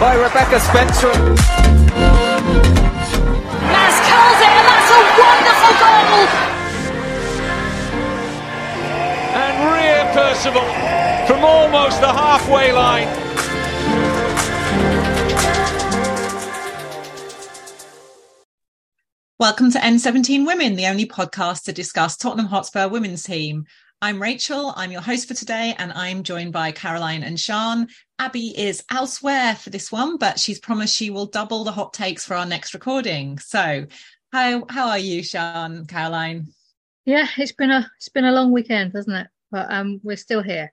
by Rebecca Spencer. Mas curls it, and that's a wonderful goal. And Ria Percival from almost the halfway line. Welcome to N17 Women, the only podcast to discuss Tottenham Hotspur women's team. I'm Rachel, I'm your host for today, and I'm joined by Caroline and Sian. Abbie is elsewhere for this one, but she's promised she will double the hot takes for our next recording. So, how how are you, Sian, Caroline? Yeah, it's been a it's been a long weekend, hasn't it? But um, we're still here.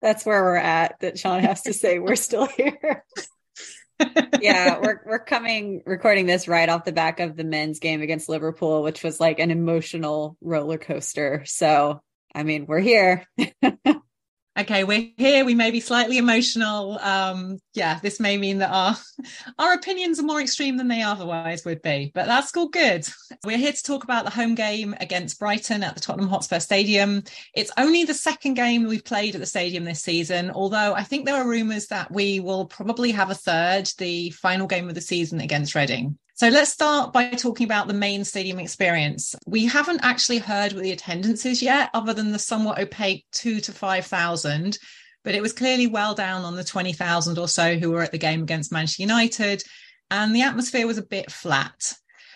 That's where we're at. That Sean has to say we're still here. yeah, we're we're coming recording this right off the back of the men's game against Liverpool, which was like an emotional roller coaster. So, I mean, we're here. okay we're here. We may be slightly emotional. Um yeah this may mean that our our opinions are more extreme than they otherwise would be but that's all good. We're here to talk about the home game against brighton at the tottenham hotspur stadium. It's only the second game we've played at the stadium this season although i think there are rumours that we will probably have a third the final game of the season against reading so let's start by talking about the main stadium experience. We haven't actually heard what the attendance is yet, other than the somewhat opaque two to 5,000, but it was clearly well down on the 20,000 or so who were at the game against Manchester United. And the atmosphere was a bit flat.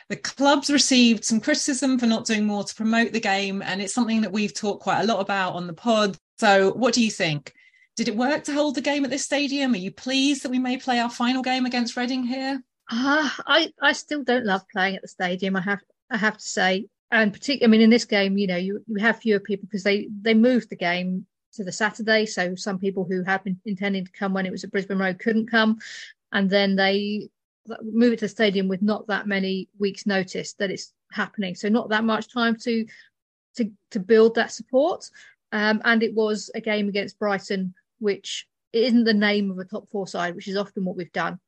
The clubs received some criticism for not doing more to promote the game. And it's something that we've talked quite a lot about on the pod. So, what do you think? Did it work to hold the game at this stadium? Are you pleased that we may play our final game against Reading here? Uh, I I still don't love playing at the stadium. I have I have to say, and particularly, I mean, in this game, you know, you, you have fewer people because they they moved the game to the Saturday, so some people who had been intending to come when it was at Brisbane Road couldn't come, and then they move it to the stadium with not that many weeks' notice that it's happening, so not that much time to to to build that support. Um, and it was a game against Brighton, which isn't the name of a top four side, which is often what we've done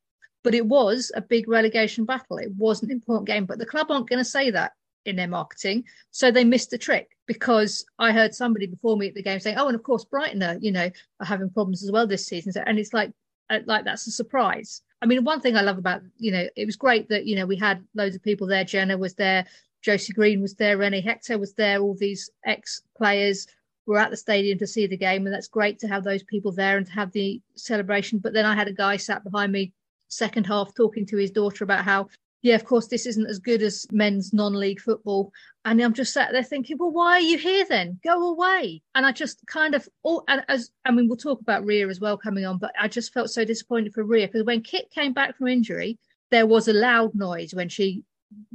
but it was a big relegation battle. It was an important game, but the club aren't going to say that in their marketing. So they missed the trick because I heard somebody before me at the game saying, "Oh, and of course Brighton are, you know, are having problems as well this season." So, And it's like, uh, like that's a surprise. I mean, one thing I love about, you know, it was great that you know we had loads of people there. Jenna was there, Josie Green was there, Renee Hector was there. All these ex players were at the stadium to see the game, and that's great to have those people there and to have the celebration. But then I had a guy sat behind me second half talking to his daughter about how yeah, of course, this isn't as good as men's non-league football. And I'm just sat there thinking, well, why are you here then? Go away. And I just kind of, oh, and as I mean, we'll talk about Ria as well coming on, but I just felt so disappointed for Ria because when Kit came back from injury, there was a loud noise when she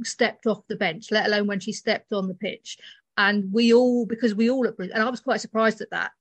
stepped off the bench, let alone when she stepped on the pitch. And we all, because we all at Brisbane, and I was quite surprised at that,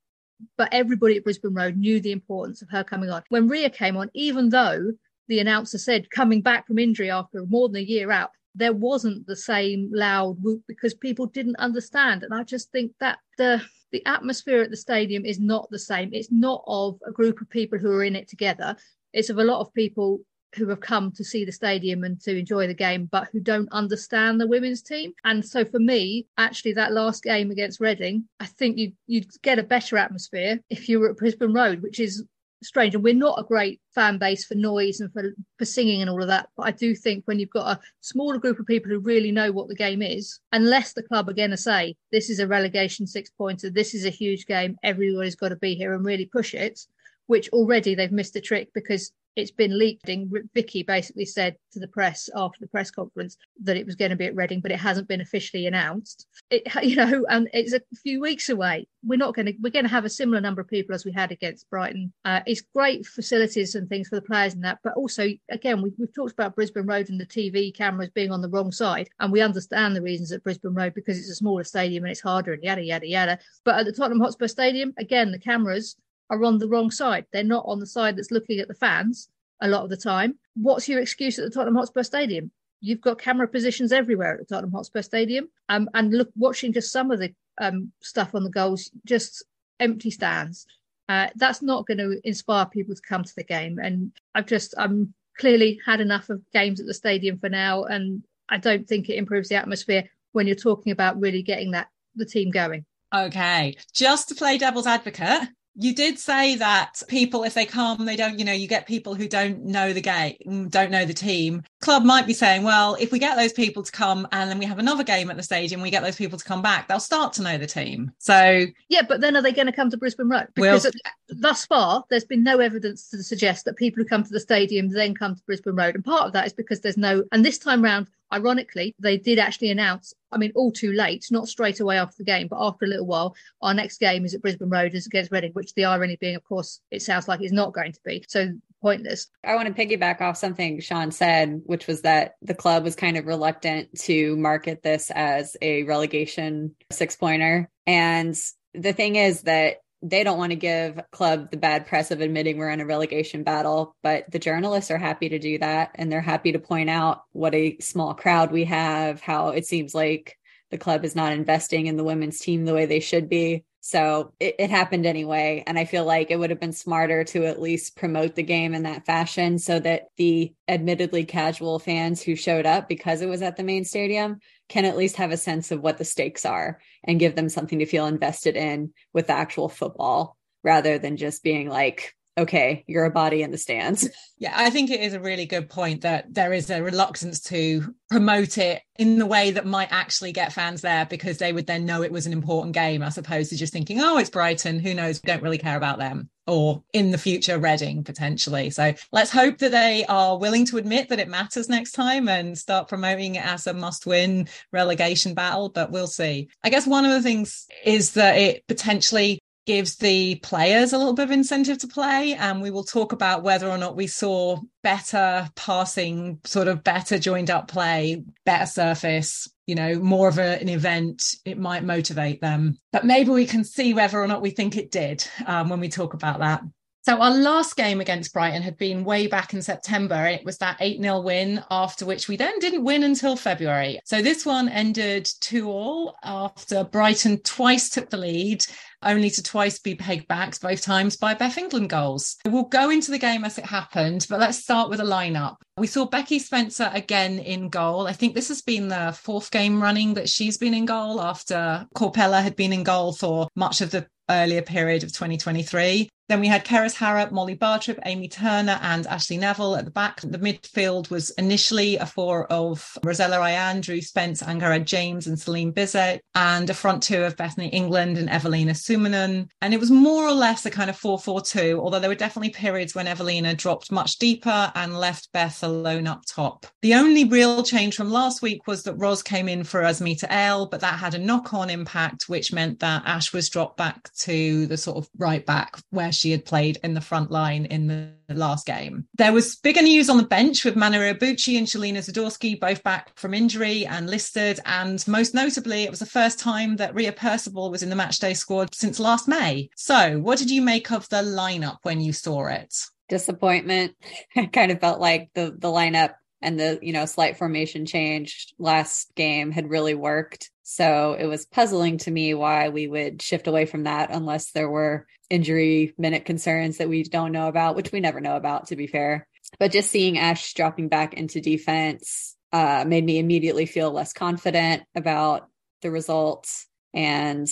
but everybody at Brisbane Road knew the importance of her coming on. When Ria came on, even though the announcer said, coming back from injury after more than a year out, there wasn't the same loud whoop because people didn't understand. And I just think that the the atmosphere at the stadium is not the same. It's not of a group of people who are in it together. It's of a lot of people who have come to see the stadium and to enjoy the game, but who don't understand the women's team. And so for me, actually, that last game against Reading, I think you you'd get a better atmosphere if you were at Brisbane Road, which is strange. And we're not a great fan base for noise and for, for singing and all of that. But I do think when you've got a smaller group of people who really know what the game is, unless the club are going to say, this is a relegation six pointer, this is a huge game, everybody's got to be here and really push it, which already they've missed a trick because it's been leaked. Vicky basically said to the press after the press conference that it was going to be at Reading, but it hasn't been officially announced. It, you know, and it's a few weeks away. We're not going to. We're going to have a similar number of people as we had against Brighton. Uh, it's great facilities and things for the players and that, but also again, we, we've talked about Brisbane Road and the TV cameras being on the wrong side, and we understand the reasons at Brisbane Road because it's a smaller stadium and it's harder and yada yada yada. But at the Tottenham Hotspur Stadium, again, the cameras are on the wrong side. They're not on the side that's looking at the fans a lot of the time. What's your excuse at the Tottenham Hotspur Stadium? You've got camera positions everywhere at the Tottenham Hotspur Stadium. Um, and look, watching just some of the um, stuff on the goals, just empty stands. Uh, that's not going to inspire people to come to the game. And I've just, I'm clearly had enough of games at the stadium for now. And I don't think it improves the atmosphere when you're talking about really getting that the team going. Okay. Just to play devil's advocate, you did say that people, if they come, they don't, you know, you get people who don't know the game, don't know the team. Club might be saying, well, if we get those people to come and then we have another game at the stadium, we get those people to come back, they'll start to know the team. So, yeah, but then are they going to come to Brisbane Road? Because we'll, thus far, there's been no evidence to suggest that people who come to the stadium then come to Brisbane Road. And part of that is because there's no, and this time round, ironically, they did actually announce, I mean, all too late, not straight away after the game, but after a little while, our next game is at Brisbane Road is against Reading, which the irony being, of course, it sounds like it's not going to be. So pointless. I want to piggyback off something Sian said, which was that the club was kind of reluctant to market this as a relegation six pointer. And the thing is that they don't want to give club the bad press of admitting we're in a relegation battle but the journalists are happy to do that and they're happy to point out what a small crowd we have how it seems like the club is not investing in the women's team the way they should be so it, it, happened anyway. And I feel like it would have been smarter to at least promote the game in that fashion so that the admittedly casual fans who showed up because it was at the main stadium can at least have a sense of what the stakes are and give them something to feel invested in with the actual football rather than just being like, okay, you're a body in the stands. Yeah, I think it is a really good point that there is a reluctance to promote it in the way that might actually get fans there because they would then know it was an important game as opposed to just thinking, oh, it's Brighton, who knows, we don't really care about them. Or in the future, Reading potentially. So let's hope that they are willing to admit that it matters next time and start promoting it as a must win relegation battle, but we'll see. I guess one of the things is that it potentially gives the players a little bit of incentive to play. And we will talk about whether or not we saw better passing, sort of better joined up play, better surface, you know, more of a, an event. It might motivate them. But maybe we can see whether or not we think it did um, when we talk about that. So our last game against Brighton had been way back in September. It was that 8-0 win, after which we then didn't win until February. So this one ended 2 all after Brighton twice took the lead only to twice be pegged back, both times by Beth England goals. We'll go into the game as it happened, but let's start with a lineup. We saw Becky Spencer again in goal. I think this has been the fourth game running that she's been in goal after Korpela had been in goal for much of the earlier period of 2023. Then we had Kerys Harrop, Molly Bartrip, Amy Turner, and Ashley Neville at the back. The midfield was initially a four of Rosella Ayane, Drew Spence, Angharad James, and Celine Bizet, and a front two of Bethany England and Evelina Summanen. And it was more or less a kind of 4 4 2, although there were definitely periods when Evelina dropped much deeper and left Beth alone up top. The only real change from last week was that Ros came in for Asmita Ale, but that had a knock on impact, which meant that Ash was dropped back to the sort of right back where had played in the front line in the last game. There was bigger news on the bench with Mana Iwabuchi and Shelina Zadorsky both back from injury and listed. And most notably, it was the first time that Ria Percival was in the matchday squad since last May. So, what did you make of the lineup when you saw it? Disappointment. I kind of felt like the the lineup and the you know slight formation change last game had really worked so it was puzzling to me why we would shift away from that unless there were injury minute concerns that we don't know about, which we never know about, to be fair. But just seeing Ash dropping back into defense uh, made me immediately feel less confident about the results. And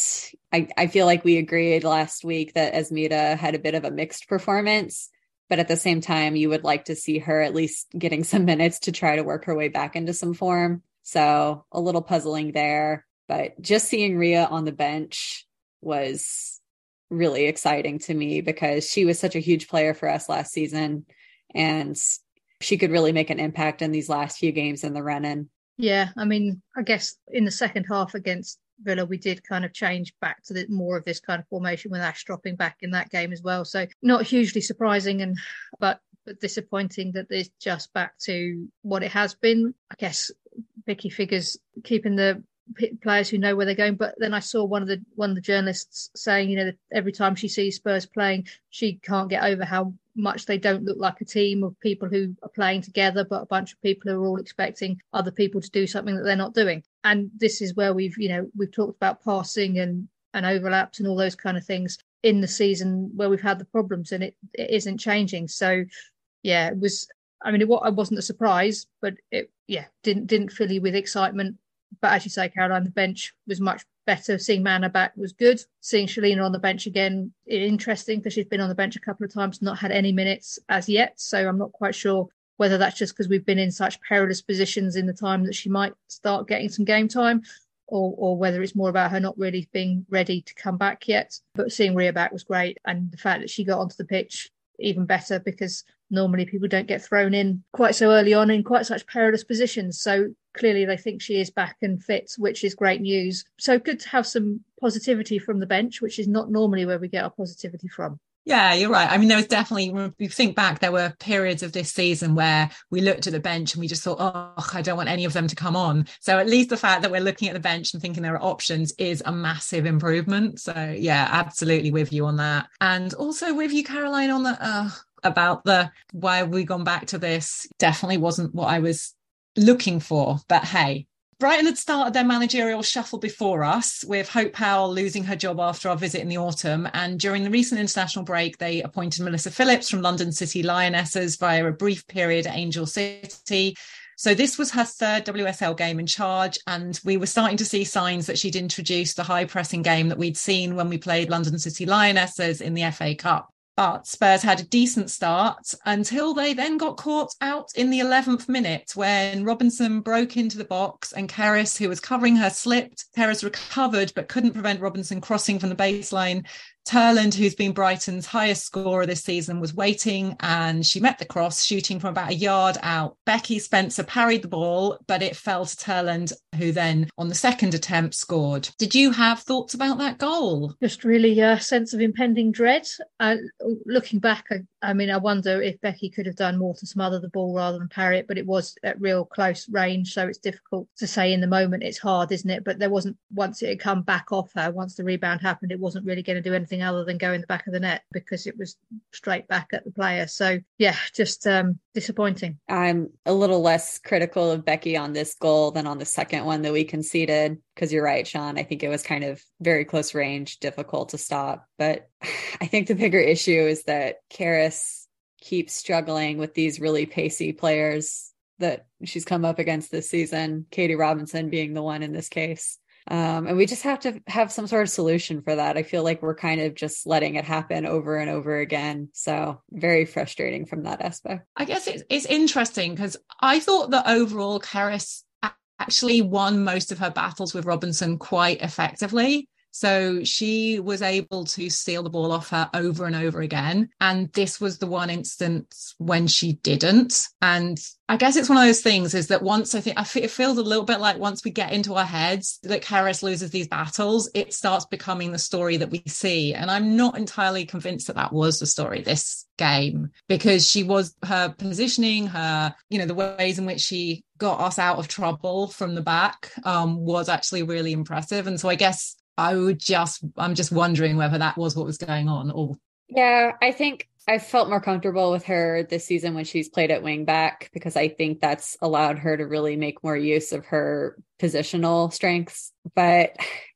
I, I feel like we agreed last week that Asmita had a bit of a mixed performance. But at the same time, you would like to see her at least getting some minutes to try to work her way back into some form. So a little puzzling there, but just seeing Ria on the bench was really exciting to me because she was such a huge player for us last season and she could really make an impact in these last few games in the run-in. Yeah, I mean, I guess in the second half against Villa, we did kind of change back to the, more of this kind of formation with Ash dropping back in that game as well. So not hugely surprising, and but but disappointing that it's just back to what it has been. I guess Vicky figures keeping the players who know where they're going. But then I saw one of the one of the journalists saying, you know, every time she sees Spurs playing, she can't get over how much they don't look like a team of people who are playing together, but a bunch of people who are all expecting other people to do something that they're not doing. And this is where we've, you know, we've talked about passing and and overlaps and all those kind of things in the season where we've had the problems, and it, it isn't changing. So, yeah, it was. I mean, it, I wasn't a surprise, but it, yeah, didn't didn't fill you with excitement but as you say, Caroline, the bench was much better. Seeing Mana back was good. Seeing Shelina on the bench again, interesting because she's been on the bench a couple of times, not had any minutes as yet. So I'm not quite sure whether that's just because we've been in such perilous positions in the time that she might start getting some game time, or, or whether it's more about her not really being ready to come back yet. But seeing Ria back was great, and the fact that she got onto the pitch even better because normally people don't get thrown in quite so early on in quite such perilous positions. So clearly they think she is back and fit, which is great news. So good to have some positivity from the bench, which is not normally where we get our positivity from. Yeah, you're right. I mean, there was definitely, if you think back, there were periods of this season where we looked at the bench and we just thought, oh, I don't want any of them to come on. So at least the fact that we're looking at the bench and thinking there are options is a massive improvement. So yeah, absolutely with you on that. And also with you, Caroline, on the, uh, about the why have we gone back to this definitely wasn't what I was looking for. But hey, Brighton had started their managerial shuffle before us, with Hope Powell losing her job after our visit in the autumn. And during the recent international break, they appointed Melissa Phillips from London City Lionesses via a brief period at Angel City. So this was her third WSL game in charge, and we were starting to see signs that she'd introduced the high pressing game that we'd seen when we played London City Lionesses in the FA Cup. But Spurs had a decent start until they then got caught out in the 11th minute when Robinson broke into the box and Kerys, who was covering her, slipped. Kerys recovered but couldn't prevent Robinson crossing from the baseline Turland, who's been Brighton's highest scorer this season, was waiting and she met the cross, shooting from about a yard out. Becky Spencer parried the ball, but it fell to Turland, who then, on the second attempt, scored. Did you have thoughts about that goal? Just really a sense of impending dread. Looking back, I, I mean, I wonder if Becky could have done more to smother the ball rather than parry it, but it was at real close range, so it's difficult to say in the moment. It's hard, isn't it? But there wasn't, once it had come back off her, once the rebound happened, it wasn't really going to do anything anything other than go in the back of the net because it was straight back at the player. So yeah, just um, disappointing. I'm a little less critical of Becky on this goal than on the second one that we conceded. Because you're right, Sian. I think it was kind of very close range, difficult to stop. But I think the bigger issue is that Kerys keeps struggling with these really pacey players that she's come up against this season, Katie Robinson being the one in this case. Um, and we just have to have some sort of solution for that. I feel like we're kind of just letting it happen over and over again. So very frustrating from that aspect. I guess it's, it's interesting because I thought that overall Kerys actually won most of her battles with Robinson quite effectively. So she was able to steal the ball off her over and over again. And this was the one instance when she didn't. And I guess it's one of those things is that once I think I feel, it feels a little bit like once we get into our heads that Kerys loses these battles, it starts becoming the story that we see. And I'm not entirely convinced that that was the story this game because she was her positioning, her, you know, the ways in which she got us out of trouble from the back um, was actually really impressive. And so I guess I would just, I'm just wondering whether that was what was going on or. Yeah, I think I felt more comfortable with her this season when she's played at wing back because I think that's allowed her to really make more use of her positional strengths. But,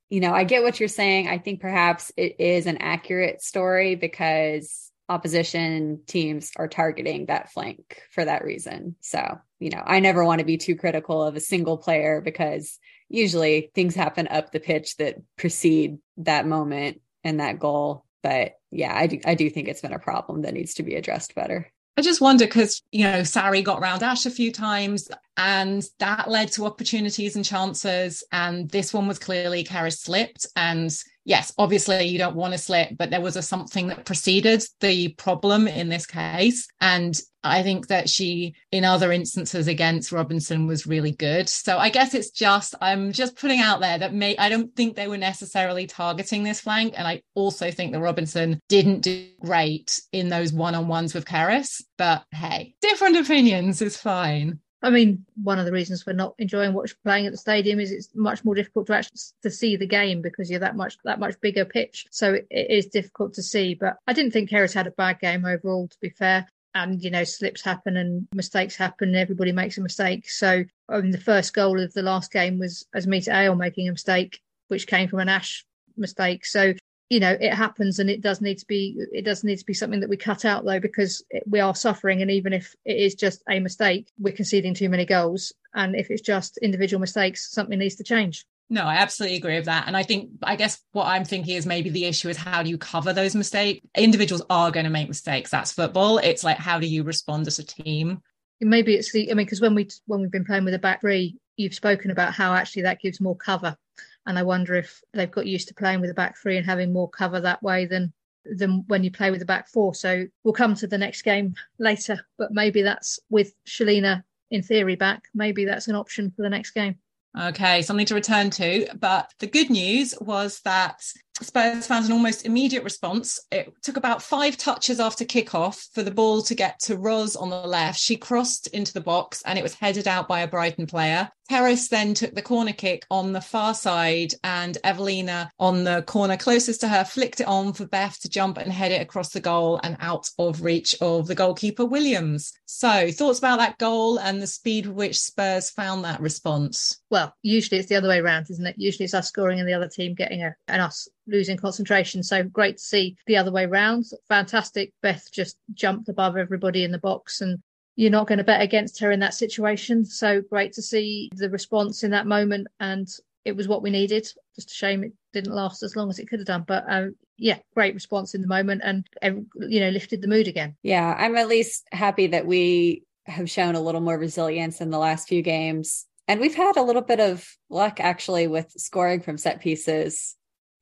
you know, I get what you're saying. I think perhaps it is an accurate story because opposition teams are targeting that flank for that reason. So, you know, I never want to be too critical of a single player because usually things happen up the pitch that precede that moment and that goal. But yeah, I do, I do think it's been a problem that needs to be addressed better. I just wonder because, you know, Sarri got round Ash a few times and that led to opportunities and chances. And this one was clearly Kara slipped. And yes, obviously you don't want to slip, but there was a something that preceded the problem in this case. And I think that she, in other instances against Robinson, was really good. So I guess it's just, I'm just putting out there that may, I don't think they were necessarily targeting this flank. And I also think that Robinson didn't do great in those one on ones with Kerys. But hey, different opinions is fine. I mean, one of the reasons we're not enjoying watching playing at the stadium is it's much more difficult to actually to see the game because you're that much that much bigger pitch. So it, it is difficult to see. But I didn't think Harris had a bad game overall. To be fair, and you know slips happen and mistakes happen. Everybody makes a mistake. So I mean, the first goal of the last game was Asmita Ale making a mistake, which came from an Ash mistake. So you know it happens and it does need to be it does need to be something that we cut out though because we are suffering and even if it is just a mistake we're conceding too many goals and if it's just individual mistakes something needs to change no, I absolutely agree with that. And I think, I guess what I'm thinking is maybe the issue is how do you cover those mistakes? Individuals are going to make mistakes. That's football. It's like, how do you respond as a team? Maybe it's the, I mean, because when we, when we've been playing with a back three, you've spoken about how actually that gives more cover. And I wonder if they've got used to playing with a back three and having more cover that way than, than when you play with a back four. So we'll come to the next game later, but maybe that's with Shelina in theory back. Maybe that's an option for the next game. Okay, something to return to. But the good news was that Spurs found an almost immediate response. It took about five touches after kickoff for the ball to get to Roz on the left. She crossed into the box and it was headed out by a Brighton player. Terrace then took the corner kick on the far side, and Evelina on the corner closest to her flicked it on for Beth to jump and head it across the goal and out of reach of the goalkeeper Williams. So, thoughts about that goal and the speed with which Spurs found that response? Well, usually it's the other way around, isn't it? Usually it's us scoring and the other team getting a, and us losing concentration. So great to see the other way round. Fantastic. Beth just jumped above everybody in the box and you're not going to bet against her in that situation. So great to see the response in that moment. And it was what we needed. Just a shame it didn't last as long as it could have done. But uh, yeah, great response in the moment and, you know, lifted the mood again. Yeah, I'm at least happy that we have shown a little more resilience in the last few games. And we've had a little bit of luck actually with scoring from set pieces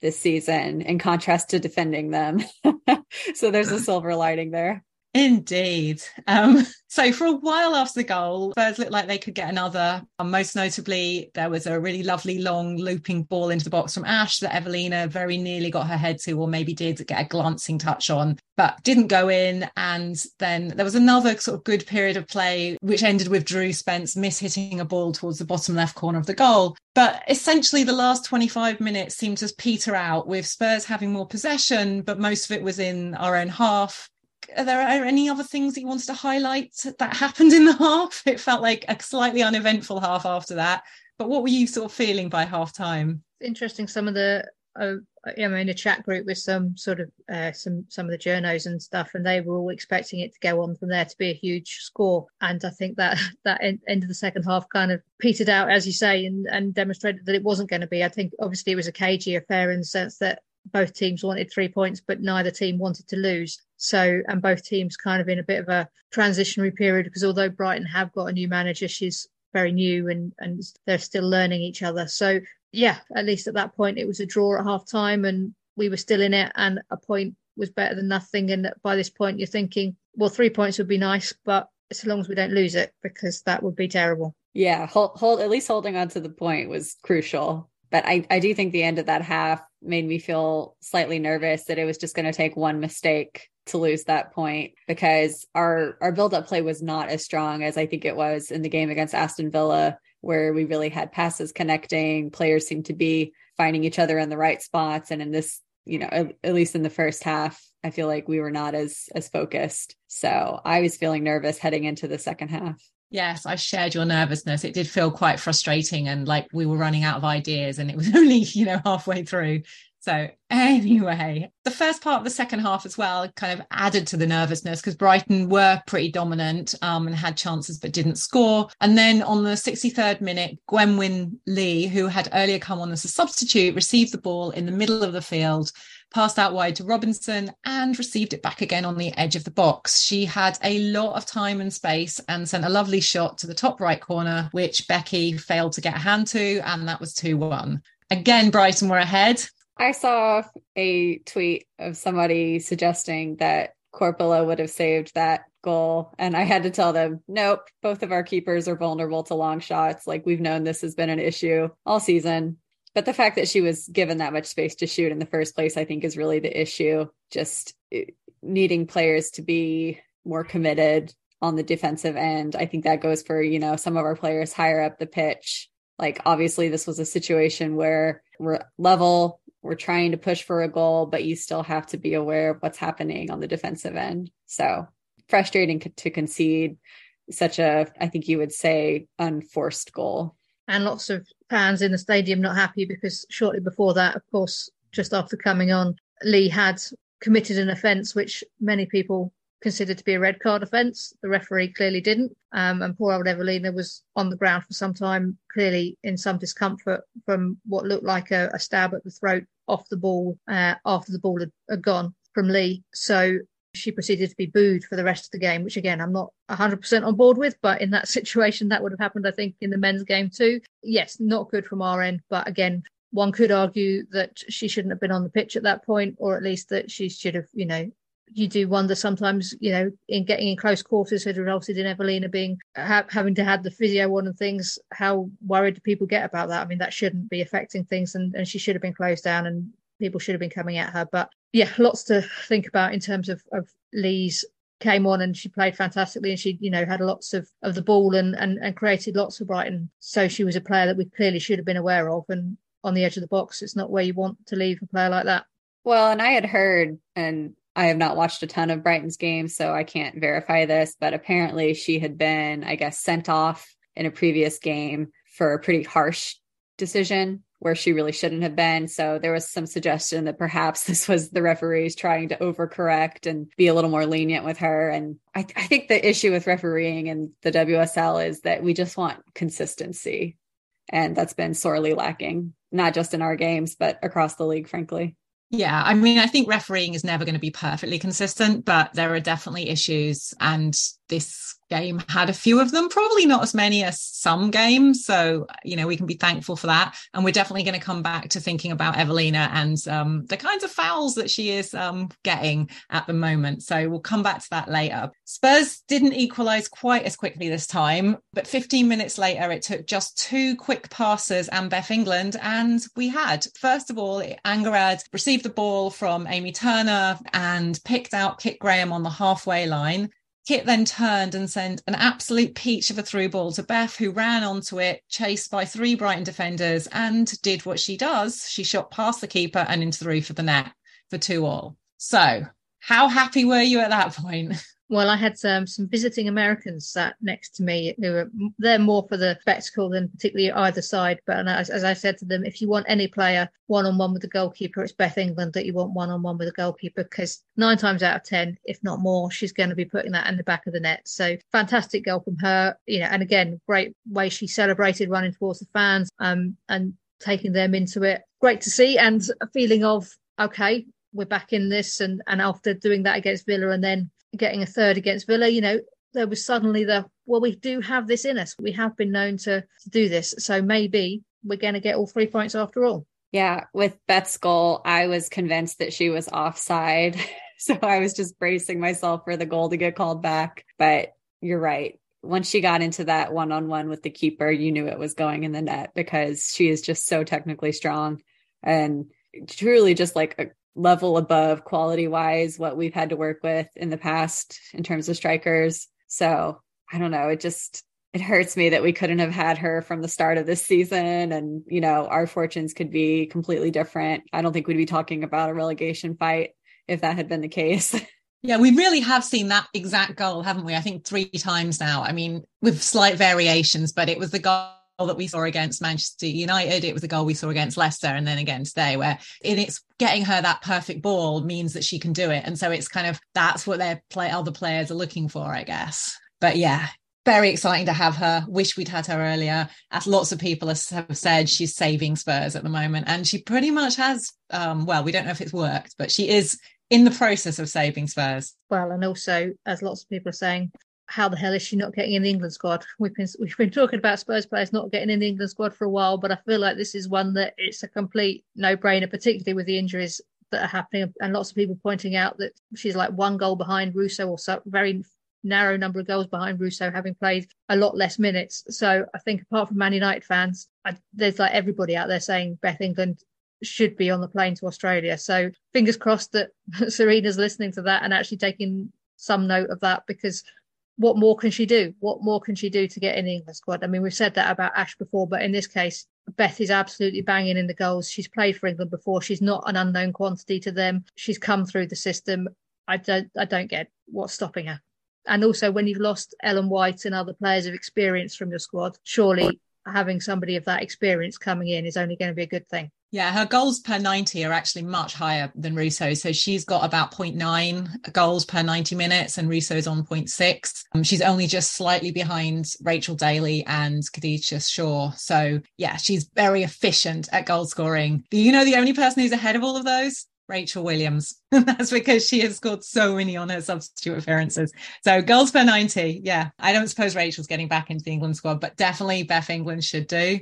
this season in contrast to defending them. so there's a silver lining there. Indeed. Um, so for a while after the goal, Spurs looked like they could get another. Um, most notably, there was a really lovely long looping ball into the box from Ash that Evelina very nearly got her head to, or maybe did get a glancing touch on, but didn't go in. And then there was another sort of good period of play, which ended with Drew Spence miss hitting a ball towards the bottom left corner of the goal. But essentially, the last 25 minutes seemed to peter out with Spurs having more possession, but most of it was in our own half are there any other things that you wanted to highlight that happened in the half? It felt like a slightly uneventful half after that. But what were you sort of feeling by half time? Interesting. Some of the uh, I'm in a chat group with some sort of uh, some some of the journos and stuff, and they were all expecting it to go on from there to be a huge score. And I think that that end, of the second half kind of petered out, as you say, and, and demonstrated that it wasn't going to be. I think obviously it was a cagey affair in the sense that both teams wanted three points, but neither team wanted to lose. So, and both teams kind of in a bit of a transitionary period because although Brighton have got a new manager, she's very new and, and they're still learning each other. So, yeah, at least at that point, it was a draw at half time and we were still in it, and a point was better than nothing. And by this point, you're thinking, well, three points would be nice, but as long as we don't lose it, because that would be terrible. Yeah, hold, hold at least holding on to the point was crucial. But I, I do think the end of that half made me feel slightly nervous that it was just going to take one mistake to lose that point because our our build up play was not as strong as I think it was in the game against Aston Villa where we really had passes connecting players seemed to be finding each other in the right spots and in this you know at, at least in the first half I feel like we were not as as focused so I was feeling nervous heading into the second half Yes, I shared your nervousness. It did feel quite frustrating and like we were running out of ideas and it was only, you know, halfway through. So, anyway, the first part of the second half as well kind of added to the nervousness because Brighton were pretty dominant um, and had chances but didn't score. And then on the 63rd minute, Geum-min Lee, who had earlier come on as a substitute, received the ball in the middle of the field, passed out wide to Robinson, and received it back again on the edge of the box. She had a lot of time and space and sent a lovely shot to the top right corner, which Becky failed to get a hand to, and that was 2 1. Again, Brighton were ahead. I saw a tweet of somebody suggesting that Korpela would have saved that goal. And I had to tell them, nope, both of our keepers are vulnerable to long shots. Like we've known this has been an issue all season. But the fact that she was given that much space to shoot in the first place, I think is really the issue. Just eh, needing players to be more committed on the defensive end. I think that goes for, you know, some of our players higher up the pitch. Like obviously this was a situation where we're level, we're trying to push for a goal, but you still have to be aware of what's happening on the defensive end. So frustrating to concede such a, I think you would say, unforced goal. And lots of fans in the stadium not happy because shortly before that, of course, just after coming on, Lee had committed an offence which many people considered to be a red card offence. The referee clearly didn't. Um, and poor old Evelina was on the ground for some time, clearly in some discomfort from what looked like a, a stab at the throat off the ball uh, after the ball had, had gone from Lee. So she proceeded to be booed for the rest of the game, which again, I'm not 100% on board with, but in that situation, that would have happened, I think, in the men's game too. Yes, not good from our end, but again, one could argue that she shouldn't have been on the pitch at that point, or at least that she should have, you know, you do wonder sometimes, you know, in getting in close quarters had resulted in Evelina being ha- having to have the physio on and things. How worried do people get about that? I mean, that shouldn't be affecting things, and, and she should have been closed down, and people should have been coming at her. But yeah, lots to think about in terms of of Lee's came on and she played fantastically and she you know had lots of of the ball and and, and created lots for Brighton so she was a player that we clearly should have been aware of and on the edge of the box it's not where you want to leave a player like that well and I had heard and I have not watched a ton of Brighton's games, so I can't verify this, but apparently she had been, I guess, sent off in a previous game for a pretty harsh decision where she really shouldn't have been. So there was some suggestion that perhaps this was the referees trying to overcorrect and be a little more lenient with her. And I, I think the issue with refereeing and the WSL is that we just want consistency. And that's been sorely lacking, not just in our games, but across the league, frankly. Yeah, I mean, I think refereeing is never going to be perfectly consistent, but there are definitely issues. And this game had a few of them, probably not as many as some games. So, you know, we can be thankful for that. And we're definitely going to come back to thinking about Evelina and um, the kinds of fouls that she is um, getting at the moment. So we'll come back to that later. Spurs didn't equalise quite as quickly this time, but 15 minutes later, it took just two quick passes and Beth England. And we had, first of all, Angharad received the ball from Amy Turner and picked out Kit Graham on the halfway line. Kit then turned and sent an absolute peach of a through ball to Beth, who ran onto it, chased by three Brighton defenders, and did what she does. She shot past the keeper and into the roof of the net for two all. So, how happy were you at that point? Well, I had some visiting Americans sat next to me who are they're more for the spectacle than particularly either side. But as, as I said to them, if you want any player one on one with the goalkeeper, it's Beth England that you want one on one with the goalkeeper because nine times out of ten, if not more, she's going to be putting that in the back of the net. So fantastic goal from her, you know, and again, great way she celebrated running towards the fans um, and taking them into it. Great to see and a feeling of okay, we're back in this and and after doing that against Villa and then getting a third against Villa, you know, there was suddenly the well, we do have this in us. We have been known to, to do this, so maybe we're going to get all three points after all. Yeah, with Beth's goal, I was convinced that she was offside, so I was just bracing myself for the goal to get called back. But you're right. Once she got into that one on one with the keeper, you knew it was going in the net because she is just so technically strong and truly just like a level above quality wise what we've had to work with in the past in terms of strikers. So I don't know. It just, it hurts me that we couldn't have had her from the start of this season and, you know, our fortunes could be completely different. I don't think we'd be talking about a relegation fight if that had been the case. Yeah, we really have seen that exact goal, haven't we? I think three times now. I mean, with slight variations, but it was the goal that we saw against Manchester United. It was a goal we saw against Leicester and then again today, where in it's getting her that perfect ball means that she can do it. And so it's kind of that's what their play other players are looking for, I guess. But yeah, very exciting to have her. Wish we'd had her earlier. As lots of people have said, she's saving Spurs at the moment, and she pretty much has. Um, well, we don't know if it's worked, but she is in the process of saving Spurs. Well, and also, as lots of people are saying, how the hell is she not getting in the England squad? We've been we've been talking about Spurs players not getting in the England squad for a while, but I feel like this is one that it's a complete no brainer, particularly with the injuries that are happening, and lots of people pointing out that she's like one goal behind Russo, or so very narrow number of goals behind Russo, having played a lot less minutes. So I think apart from Man United fans, I, there's like everybody out there saying Beth England should be on the plane to Australia. So fingers crossed that Sarina's listening to that and actually taking some note of that because what more can she do? What more can she do to get in the England squad? I mean, we've said that about Ash before, but in this case, Beth is absolutely banging in the goals. She's played for England before. She's not an unknown quantity to them. She's come through the system. I don't, I don't get what's stopping her. And also, when you've lost Ellen White and other players of experience from your squad, surely having somebody of that experience coming in is only going to be a good thing. Yeah, her goals per 90 are actually much higher than Russo. So she's got about 0.9 goals per 90 minutes, and Russo's on 0.6. Um, she's only just slightly behind Rachel Daly and Khadija Shaw. So yeah, she's very efficient at goal scoring. You know, the only person who's ahead of all of those? Rachel Williams. That's because she has scored so many on her substitute appearances. So goals per 90. Yeah. I don't suppose Rachel's getting back into the England squad, but definitely Beth England should do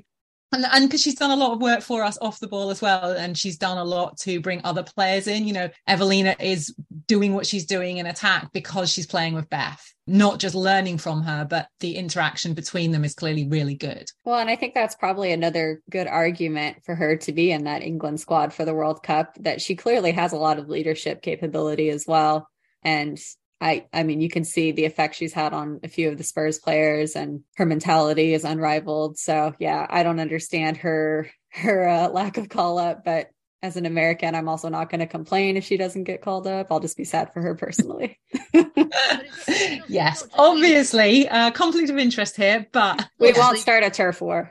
and and because she's done a lot of work for us off the ball as well and she's done a lot to bring other players in. You know evelina is doing what she's doing in attack because she's playing with beth not just learning from her but the interaction between them is clearly really good. Well and i think that's probably another good argument for her to be in that england squad for the world cup that she clearly has a lot of leadership capability as well. And I I mean you can see the effect she's had on a few of the Spurs players and her mentality is unrivaled. So yeah, I don't understand her her uh, lack of call up, but as an American, I'm also not going to complain if she doesn't get called up. I'll just be sad for her personally. yes, obviously, uh, conflict of interest here, but we won't start a turf war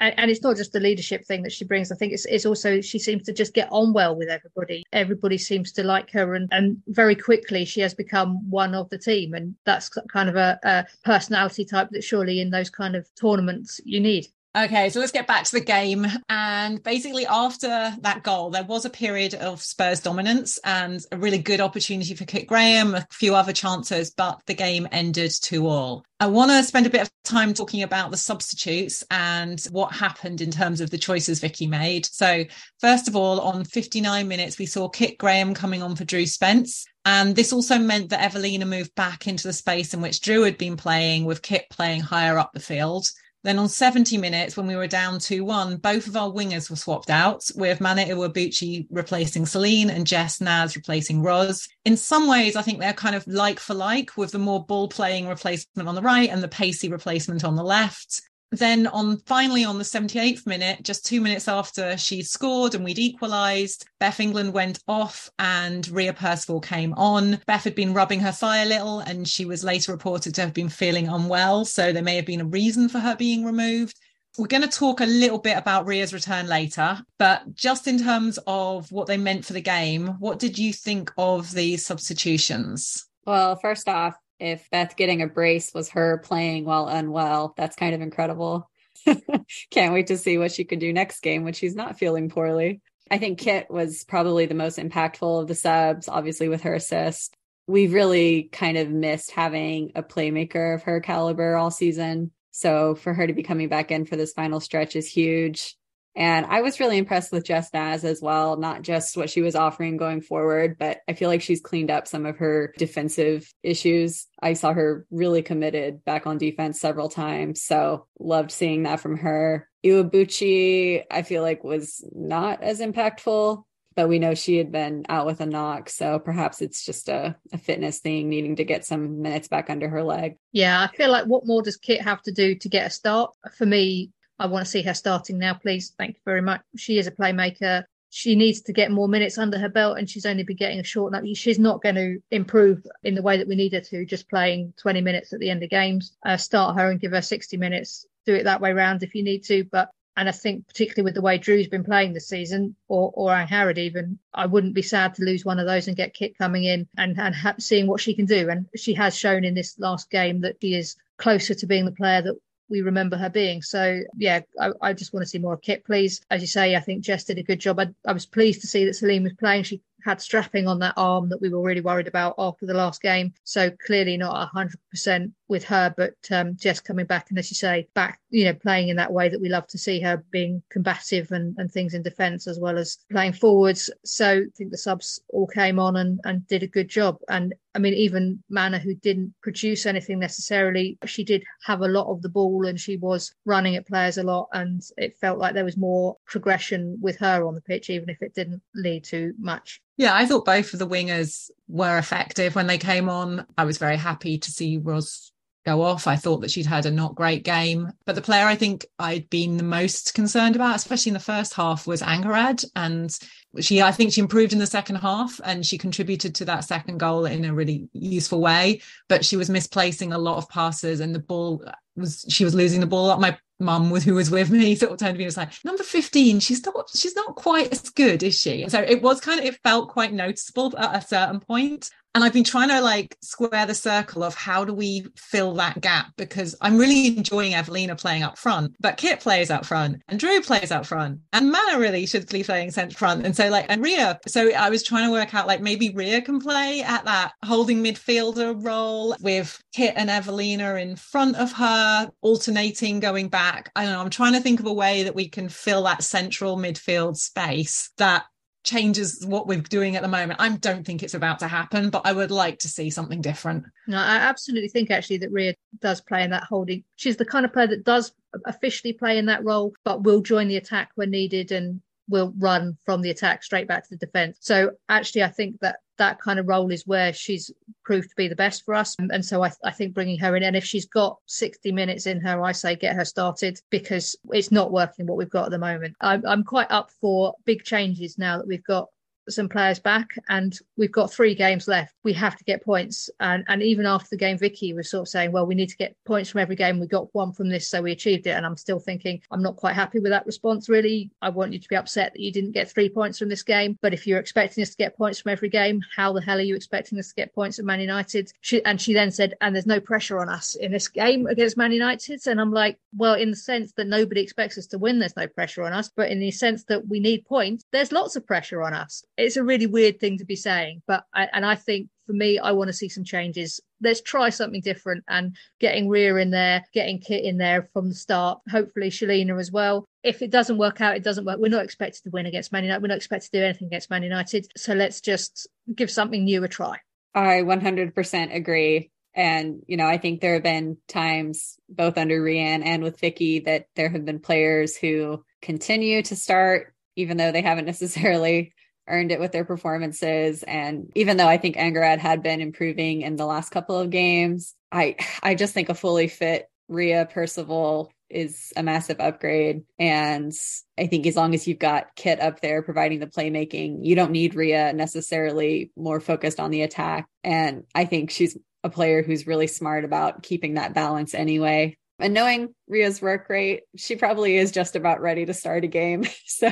and, and, it's not just the leadership thing that she brings. I think it's, it's also she seems to just get on well with everybody. Everybody seems to like her, and, and very quickly she has become one of the team. And that's kind of a, a personality type that surely in those kind of tournaments you need. Okay, so let's get back to the game. And basically, after that goal, there was a period of Spurs dominance and a really good opportunity for Kit Graham, a few other chances, but the game ended 2 all. I want to spend a bit of time talking about the substitutes and what happened in terms of the choices Vicky made. So, first of all, on 59 minutes, we saw Kit Graham coming on for Drew Spence. And this also meant that Evelina moved back into the space in which Drew had been playing, with Kit playing higher up the field. Then on 70 minutes, when we were down 2 1, both of our wingers were swapped out, with Mana Iwabuchi replacing Celine and Jess Naz replacing Roz. In some ways, I think they're kind of like for like, with the more ball playing replacement on the right and the pacey replacement on the left then on finally on the 78th minute, just two minutes after she scored and we'd equalised, Beth England went off and Ria Percival came on. Beth had been rubbing her thigh a little and she was later reported to have been feeling unwell. So there may have been a reason for her being removed. We're going to talk a little bit about Ria's return later, but just in terms of what they meant for the game, what did you think of these substitutions? Well, first off, if Beth getting a brace was her playing while unwell, that's kind of incredible. Can't wait to see what she can do next game when she's not feeling poorly. I think Kit was probably the most impactful of the subs, obviously with her assist. We've really kind of missed having a playmaker of her caliber all season. So for her to be coming back in for this final stretch is huge. And I was really impressed with Jess Naz as well, not just what she was offering going forward, but I feel like she's cleaned up some of her defensive issues. I saw her really committed back on defense several times. So loved seeing that from her. Iwabuchi, I feel like was not as impactful, but we know she had been out with a knock. So perhaps it's just a, a fitness thing, needing to get some minutes back under her leg. Yeah, I feel like what more does Kit have to do to get a start? For me, I want to see her starting now, please. Thank you very much. She is a playmaker. She needs to get more minutes under her belt, and she's only been getting a short number. She's not going to improve in the way that we need her to, just playing 20 minutes at the end of games. Uh, start her and give her 60 minutes. Do it that way round if you need to. But and I think particularly with the way Drew's been playing this season, or or Angharad even, I wouldn't be sad to lose one of those and get Kit coming in and and ha- seeing what she can do. And she has shown in this last game that she is closer to being the player that we remember her being. So yeah, I, I, just want to see more of Kit, please. As you say, I think Jess did a good job. I, I was pleased to see that Celine was playing. She had strapping on that arm that we were really worried about after the last game. So clearly not 100% with her, but um, Jess coming back and, as you say, back, you know, playing in that way that we love to see her being combative and, and things in defence as well as playing forwards. So I think the subs all came on and, and did a good job. And I mean, even Mana, who didn't produce anything necessarily, she did have a lot of the ball and she was running at players a lot. And it felt like there was more progression with her on the pitch, even if it didn't lead to much. Yeah, I thought both of the wingers were effective when they came on. I was very happy to see Roz go off. I thought that she'd had a not great game. But the player I think I'd been the most concerned about, especially in the first half, was Angharad. And she I think she improved in the second half and she contributed to that second goal in a really useful way. But she was misplacing a lot of passes and the ball was she was losing the ball. My mum who was with me sort of turned to me and was like number 15 she's not she's not quite as good is she so it was kind of it felt quite noticeable at a certain point and I've been trying to like square the circle of how do we fill that gap because I'm really enjoying Evelina playing up front, but Kit plays up front and Drew plays up front and Mana really should be playing centre front. And so like, and Ria, so I was trying to work out like maybe Ria can play at that holding midfielder role with Kit and Evelina in front of her, alternating, going back. I don't know. I'm trying to think of a way that we can fill that central midfield space that changes what we're doing at the moment. I don't think it's about to happen, but I would like to see something different. No, I absolutely think actually that Ria does play in that holding. She's the kind of player that does officially play in that role, but will join the attack when needed and will run from the attack straight back to the defense. So actually, I think that that kind of role is where she's proved to be the best for us. And so I, I, think bringing her in, and if she's got 60 minutes in her, I say get her started because it's not working what we've got at the moment. I'm, I'm quite up for big changes now that we've got some players back and we've got three games left. We have to get points. And and even after the game, Vicky was sort of saying, well, we need to get points from every game. We got one from this, so we achieved it. And I'm still thinking, I'm not quite happy with that response, really. I want you to be upset that you didn't get three points from this game. But if you're expecting us to get points from every game, how the hell are you expecting us to get points at Man United? She, and she then said, and there's no pressure on us in this game against Man United. And I'm like, well, in the sense that nobody expects us to win, there's no pressure on us. But in the sense that we need points, there's lots of pressure on us it's a really weird thing to be saying, but I, and I think for me, I want to see some changes. Let's try something different and getting Ria in there, getting Kit in there from the start. Hopefully, Shelina as well. If it doesn't work out, it doesn't work. We're not expected to win against Man United. We're not expected to do anything against Man United. So let's just give something new a try. I 100% agree. And, you know, I think there have been times both under Rehanne and with Vicky that there have been players who continue to start, even though they haven't necessarily earned it with their performances. And even though I think Angharad had been improving in the last couple of games, I I just think a fully fit Ria Percival is a massive upgrade. And I think as long as you've got Kit up there providing the playmaking, you don't need Ria necessarily more focused on the attack. And I think she's a player who's really smart about keeping that balance anyway. And knowing Ria's work rate, she probably is just about ready to start a game. So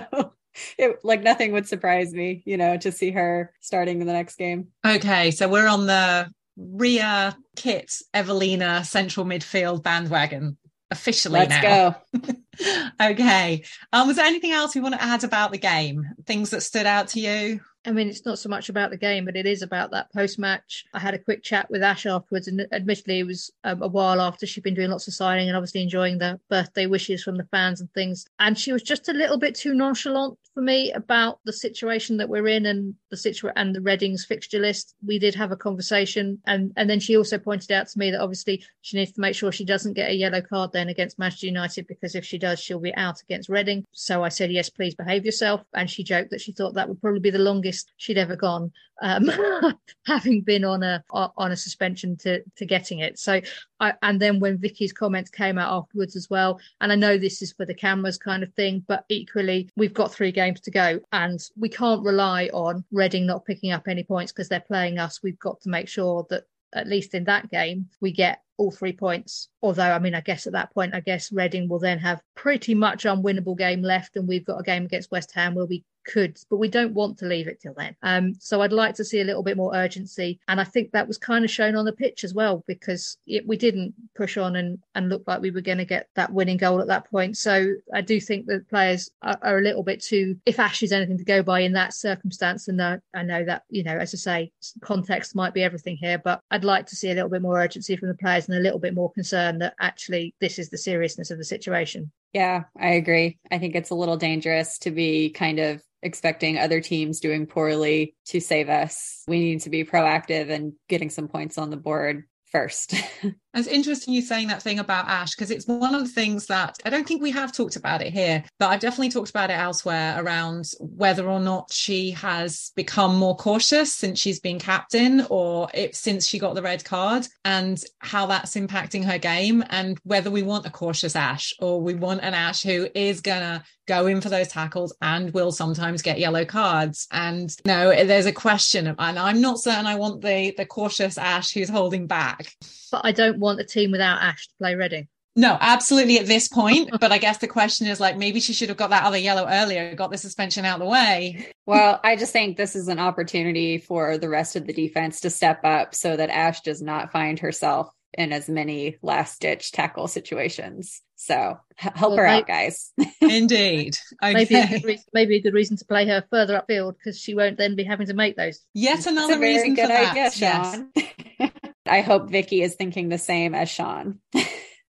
it like nothing would surprise me, you know, to see her starting in the next game. Okay, so we're on the Ria Kit Evelina central midfield bandwagon officially Let's now. go. okay. Um, was there anything else you want to add about the game? Things that stood out to you? I mean, it's not so much about the game, but it is about that post match. I had a quick chat with Ash afterwards, and admittedly, it was um, a while after she'd been doing lots of signing and obviously enjoying the birthday wishes from the fans and things. And she was just a little bit too nonchalant for me about the situation that we're in and the situ and the Reading's fixture list. We did have a conversation, and and then she also pointed out to me that obviously she needs to make sure she doesn't get a yellow card then against Manchester United because if she does, she'll be out against Reading. So I said, yes, please behave yourself. And she joked that she thought that would probably be the longest longest she'd ever gone, um, having been on a on a suspension to to getting it. So, I, and then when Vicky's comments came out afterwards as well, and I know this is for the cameras kind of thing, but equally we've got three games to go, and we can't rely on Reading not picking up any points because they're playing us. We've got to make sure that at least in that game, we get all three points. Although, I mean, I guess at that point, I guess Reading will then have pretty much unwinnable game left, and we've got a game against West Ham where we could, but we don't want to leave it till then. Um, so I'd like to see a little bit more urgency, and I think that was kind of shown on the pitch as well because it, we didn't push on and and look like we were going to get that winning goal at that point. So I do think that players are, are, a little bit too. If Ash is anything to go by in that circumstance, and I know that you know, as I say, context might be everything here, but I'd like to see a little bit more urgency from the players and a little bit more concerned that actually this is the seriousness of the situation. Yeah, I agree. I think it's a little dangerous to be kind of expecting other teams doing poorly to save us. We need to be proactive and getting some points on the board first. It's interesting you saying that thing about Ash because it's one of the things that I don't think we have talked about it here, but I've definitely talked about it elsewhere around whether or not she has become more cautious since she's been captain or since she got the red card and how that's impacting her game and whether we want a cautious Ash or we want an Ash who is gonna go in for those tackles and will sometimes get yellow cards. And no, there's a question and I'm not certain I want the the cautious Ash who's holding back. But I don't want a team without Ash to play Reading. No, absolutely at this point. But I guess the question is like maybe she should have got that other yellow earlier, got the suspension out of the way. Well, I just think this is an opportunity for the rest of the defense to step up so that Ash does not find herself in as many last ditch tackle situations. So h- help Well, her may- out, guys. Indeed. Maybe, a reason, maybe a good reason to play her further upfield because she won't then be having to make those. Yet another a reason good for that. idea, Yes. I hope Vicky is thinking the same as Sian.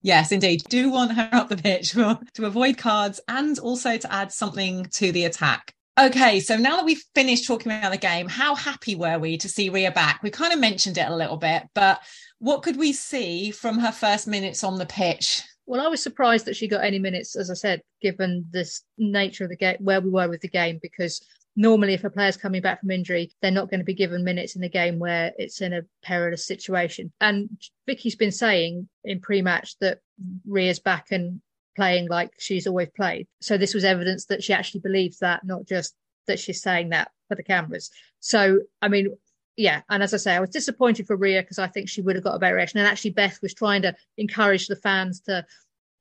Yes, indeed. Do want her up the pitch for, to avoid cards and also to add something to the attack. Okay, so now that we've finished talking about the game, how happy were we to see Ria back? We kind of mentioned it a little bit, but what could we see from her first minutes on the pitch? Well, I was surprised that she got any minutes, as I said, given this nature of the game, where we were with the game, because normally if a player's coming back from injury, they're not going to be given minutes in a game where it's in a perilous situation. And Vicky's been saying in pre-match that Ria's back and playing like she's always played. So this was evidence that she actually believes that, not just that she's saying that for the cameras. So, I mean, yeah, and as I say, I was disappointed for Ria because I think she would have got a better reaction. And actually, Beth was trying to encourage the fans to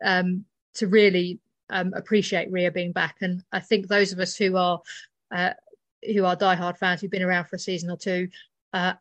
um, to really um, appreciate Ria being back. And I think those of us who are uh, who are diehard fans who've been around for a season or two uh,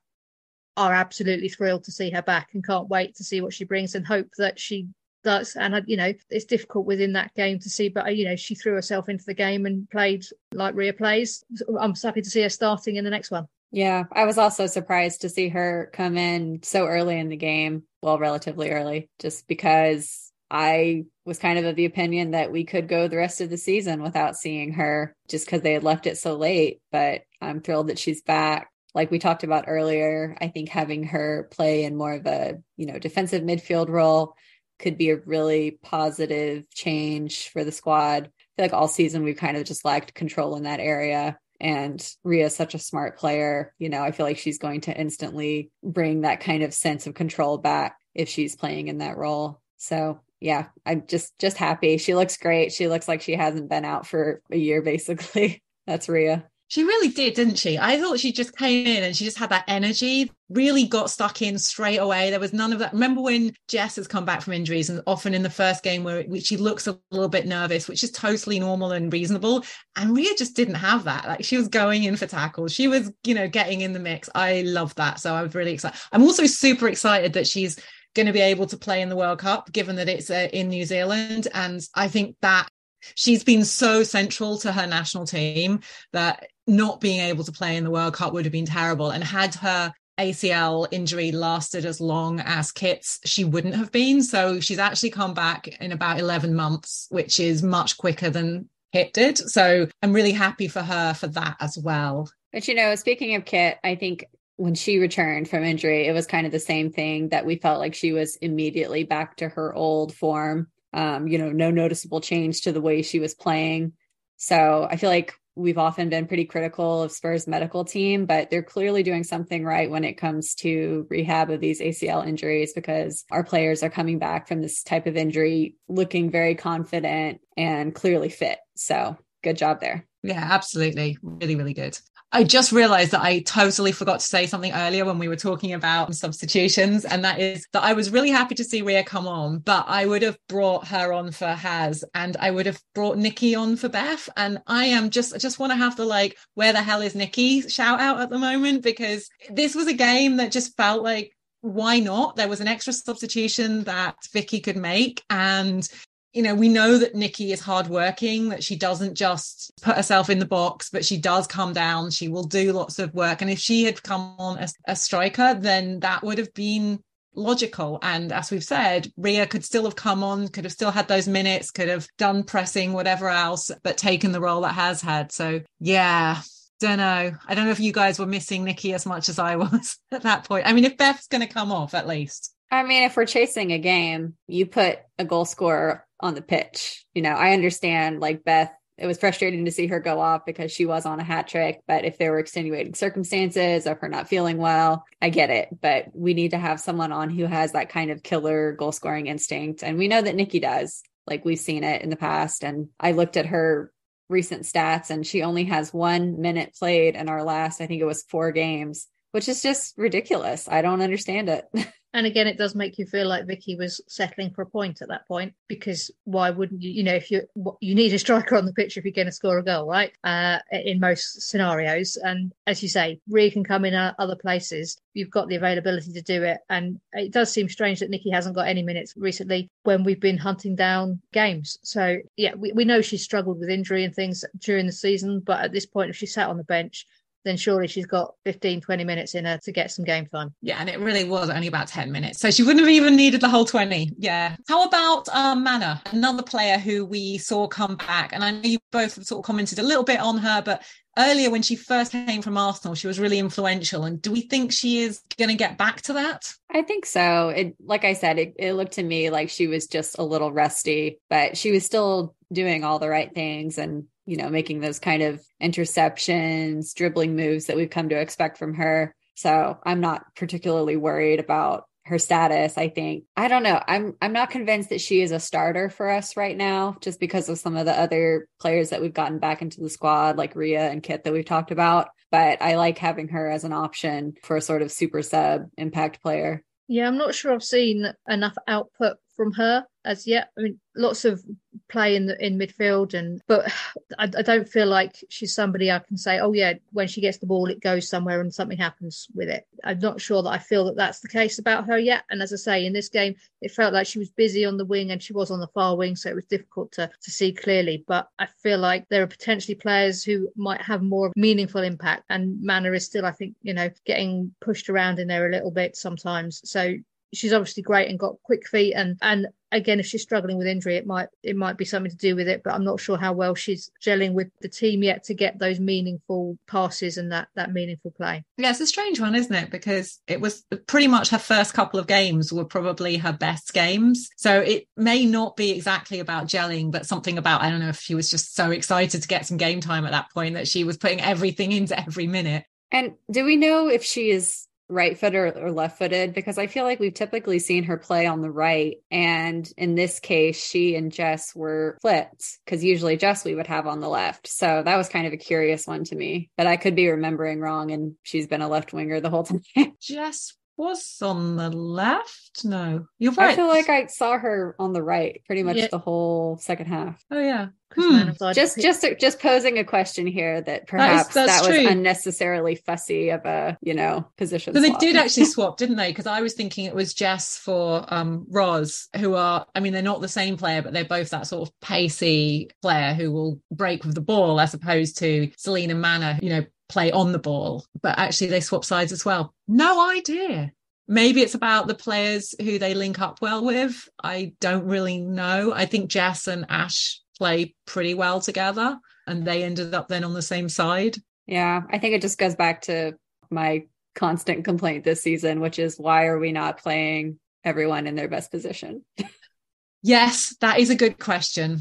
are absolutely thrilled to see her back and can't wait to see what she brings and hope that she does. And uh, you know, it's difficult within that game to see, but uh, you know, she threw herself into the game and played like Ria plays. I'm happy to see her starting in the next one. Yeah, I was also surprised to see her come in so early in the game. Well, relatively early, just because I was kind of of the opinion that we could go the rest of the season without seeing her just because they had left it so late. But I'm thrilled that she's back. Like we talked about earlier, I think having her play in more of a, you know, defensive midfield role could be a really positive change for the squad. I feel like all season we've kind of just lacked control in that area. And Ria's such a smart player. You know, I feel like she's going to instantly bring that kind of sense of control back if she's playing in that role. So yeah, I'm just just happy. She looks great. She looks like she hasn't been out for a year, basically. That's Ria. She really did, didn't she? I thought she just came in and she just had that energy, really got stuck in straight away. There was none of that. Remember when Jess has come back from injuries and often in the first game where she looks a little bit nervous, which is totally normal and reasonable. And Ria just didn't have that. Like she was going in for tackles. She was, you know, getting in the mix. I love that. So I was really excited. I'm also super excited that she's going to be able to play in the World Cup, given that it's uh, in New Zealand. And I think that she's been so central to her national team that not being able to play in the World Cup would have been terrible. And had her ACL injury lasted as long as Kit's, she wouldn't have been. So she's actually come back in about 11 months, which is much quicker than Kit did. So I'm really happy for her for that as well. But you know, speaking of Kit, I think when she returned from injury, it was kind of the same thing that we felt like she was immediately back to her old form. Um, you know, no noticeable change to the way she was playing. So I feel like we've often been pretty critical of Spurs medical team, but they're clearly doing something right when it comes to rehab of these ACL injuries because our players are coming back from this type of injury looking very confident and clearly fit. So good job there. Yeah, absolutely. Really, really good. I just realized that I totally forgot to say something earlier when we were talking about substitutions, and that is that I was really happy to see Ria come on, but I would have brought her on for Haz, and I would have brought Nikki on for Beth. And I am just, I just want to have the like, where the hell is Nikki shout out at the moment because this was a game that just felt like why not? There was an extra substitution that Vicky could make, and you know, we know that Nikki is hardworking, that she doesn't just put herself in the box, but she does come down. She will do lots of work. And if she had come on as a striker, then that would have been logical. And as we've said, Ria could still have come on, could have still had those minutes, could have done pressing, whatever else, but taken the role that has had. So, yeah, don't know. I don't know if you guys were missing Nikki as much as I was at that point. I mean, if Beth's going to come off, at least. I mean, if we're chasing a game, you put a goal scorer on the pitch. You know, I understand like Beth it was frustrating to see her go off because she was on a hat trick. But if there were extenuating circumstances of her not feeling well, I get it. But we need to have someone on who has that kind of killer goal scoring instinct. And we know that Nikki does. Like we've seen it in the past. And I looked at her recent stats and she only has one minute played in our last, I think it was four games, which is just ridiculous. I don't understand it. And again, it does make you feel like Vicky was settling for a point at that point because why wouldn't you? You know, if you you need a striker on the pitch if you're going to score a goal, right? Uh, in most scenarios, and as you say, Ria can come in other places. You've got the availability to do it, and it does seem strange that Nikki hasn't got any minutes recently when we've been hunting down games. So yeah, we, we know she's struggled with injury and things during the season, but at this point, if she sat on the bench, then surely she's got 15, 20 minutes in her to get some game time. Yeah, and it really was only about 10 minutes. So she wouldn't have even needed the whole 20. Yeah. How about um, Mana, another player who we saw come back? And I know you both sort of commented a little bit on her, but earlier when she first came from Arsenal, she was really influential. And do we think she is going to get back to that? I think so. It, like I said, it, it looked to me like she was just a little rusty, but she was still doing all the right things and you know, making those kind of interceptions, dribbling moves that we've come to expect from her. So I'm not particularly worried about her status. I think I don't know. I'm I'm not convinced that she is a starter for us right now, just because of some of the other players that we've gotten back into the squad, like Ria and Kit that we've talked about. But I like having her as an option for a sort of super sub impact player. Yeah, I'm not sure I've seen enough output from her as yet. I mean, lots of play in the in midfield, and but I, I, don't feel like she's somebody I can say, oh yeah, when she gets the ball, it goes somewhere and something happens with it. I'm not sure that I feel that that's the case about her yet. And as I say, in this game, it felt like she was busy on the wing and she was on the far wing, so it was difficult to to see clearly. But I feel like there are potentially players who might have more meaningful impact, and Mana is still, I think, you know, getting pushed around in there a little bit sometimes. So she's obviously great and got quick feet and and again if she's struggling with injury it might it might be something to do with it but i'm not sure how well she's gelling with the team yet to get those meaningful passes and that that meaningful play. Yeah it's a strange one isn't it? Because it was pretty much her first couple of games were probably her best games. So it may not be exactly about gelling but something about i don't know if she was just so excited to get some game time at that point that she was putting everything into every minute. And do we know if she is right footed or left footed because I feel like we've typically seen her play on the right. And in this case, she and Jess were flipped because usually Jess we would have on the left. So that was kind of a curious one to me, but I could be remembering wrong. And she's been a left winger the whole time. Jess was on the left. No, you're right. I feel like I saw her on the right pretty much yeah. the whole second half. Oh yeah. Hmm. Just just just posing a question here that perhaps that, is, that was true. unnecessarily fussy of a you know position. So they did actually swap, didn't they? Because I was thinking it was Jess for um Roz, who are I mean they're not the same player, but they're both that sort of pacey player who will break with the ball, as opposed to Selena Mana, you know, play on the ball, but actually they swap sides as well. No idea. Maybe it's about the players who they link up well with. I don't really know. I think Jess and Ash play pretty well together and they ended up then on the same side. Yeah, I think it just goes back to my constant complaint this season, which is why are we not playing everyone in their best position? yes, that is a good question.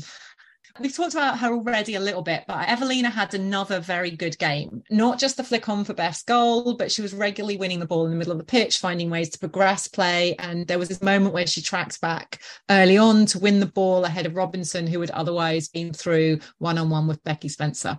We've talked about her already a little bit, but Evelina had another very good game. Not just the flick on for best goal, but she was regularly winning the ball in the middle of the pitch, finding ways to progress play. And there was this moment where she tracked back early on to win the ball ahead of Robinson, who had otherwise been through one on one with Becky Spencer.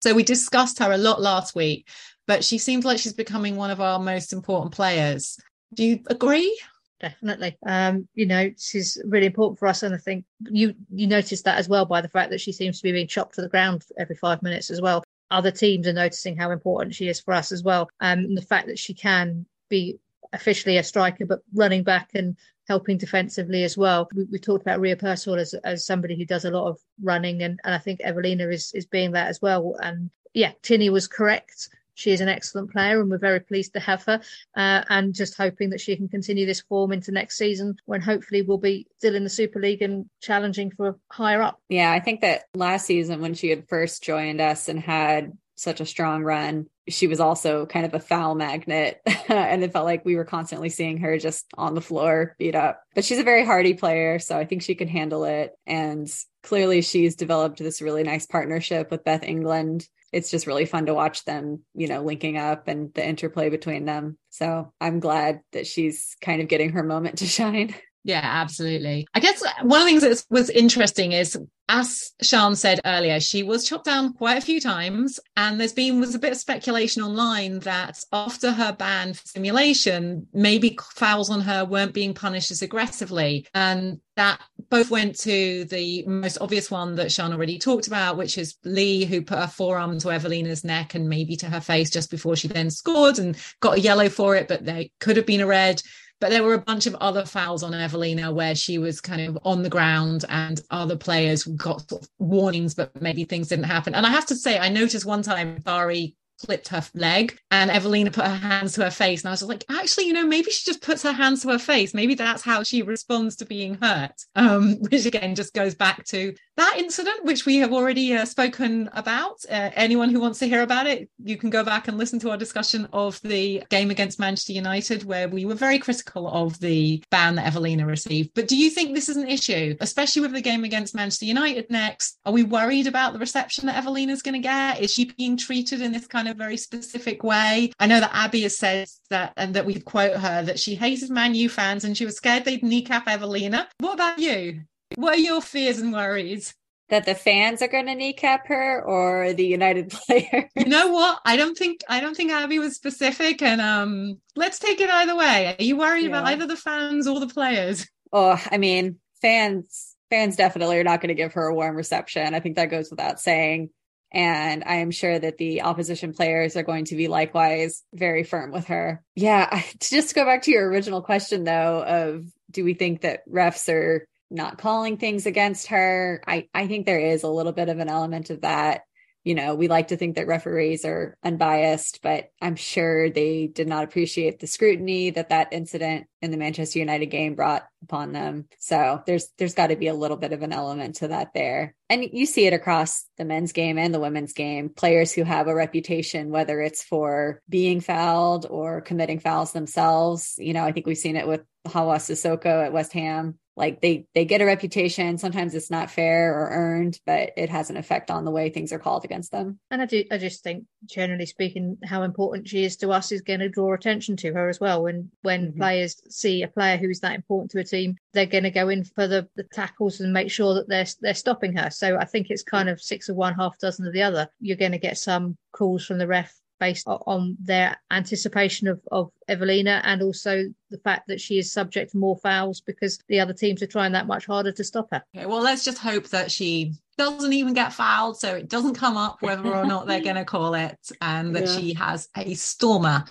So we discussed her a lot last week, but she seems like she's becoming one of our most important players. Do you agree? Definitely. Um, you know, she's really important for us, and I think you you noticed that as well by the fact that she seems to be being chopped to the ground every five minutes as well. Other teams are noticing how important she is for us as well, um, and the fact that she can be officially a striker, but running back and helping defensively as well. We, we talked about Ria Percival as as somebody who does a lot of running, and, and I think Evelina is is being that as well. And yeah, Tinny was correct she is an excellent player and we're very pleased to have her uh, and just hoping that she can continue this form into next season when hopefully we'll be still in the Super League and challenging for higher up. Yeah, I think that last season when she had first joined us and had such a strong run. She was also kind of a foul magnet, and it felt like we were constantly seeing her just on the floor beat up. But she's a very hardy player, so I think she can handle it. And clearly, she's developed this really nice partnership with Beth England. It's just really fun to watch them, you know, linking up and the interplay between them. So I'm glad that she's kind of getting her moment to shine. Yeah, absolutely. I guess uh, one of the things that was interesting is, as Sian said earlier, she was chopped down quite a few times, and there's been was a bit of speculation online that after her ban for simulation, maybe fouls on her weren't being punished as aggressively, and that both went to the most obvious one that Sian already talked about, which is Lee, who put her forearm to Evelina's neck and maybe to her face just before she then scored and got a yellow for it, but they could have been a red. But there were a bunch of other fouls on Evelina where she was kind of on the ground and other players got sort of warnings, but maybe things didn't happen. And I have to say, I noticed one time Bari clipped her leg and Evelina put her hands to her face. And I was like, actually, you know, maybe she just puts her hands to her face. Maybe that's how she responds to being hurt. Um, which again just goes back to that incident, which we have already uh, spoken about. Uh, anyone who wants to hear about it, you can go back and listen to our discussion of the game against Manchester United, where we were very critical of the ban that Evelina received. But do you think this is an issue, especially with the game against Manchester United next? Are we worried about the reception that Evelina's going to get? Is she being treated in this kind of very specific way? I know that Abbie has said that, and that we quote her, that she hated Man U fans and she was scared they'd kneecap Evelina. What about you? What are your fears and worries? That the fans are going to kneecap her or the United player? you know what? I don't think I don't think Abbie was specific, and um, let's take it either way. Are you worried yeah. about either the fans or the players? Oh, I mean, fans fans definitely are not going to give her a warm reception. I think that goes without saying. And I am sure that the opposition players are going to be likewise very firm with her. Yeah. To just go back to your original question, though, of do we think that refs are not calling things against her. I, I think there is a little bit of an element of that. You know, we like to think that referees are unbiased, but I'm sure they did not appreciate the scrutiny that that incident in the Manchester United game brought upon them. So there's there's got to be a little bit of an element to that there. And you see it across the men's game and the women's game. Players who have a reputation whether it's for being fouled or committing fouls themselves. You know, I think we've seen it with Hawa Cissoko at West Ham like they they get a reputation sometimes it's not fair or earned but it has an effect on the way things are called against them and i do i just think generally speaking how important she is to us is going to draw attention to her as well when when mm-hmm. players see a player who's that important to a team they're going to go in for the, the tackles and make sure that they're they're stopping her. So i think it's kind of six of one half dozen of the other. You're going to get some calls from the ref based on their anticipation of, of Evelina and also the fact that she is subject to more fouls because the other teams are trying that much harder to stop her. Okay, well, let's just hope that she doesn't even get fouled, so it doesn't come up whether or not they're going to call it, and that yeah. she has a stormer.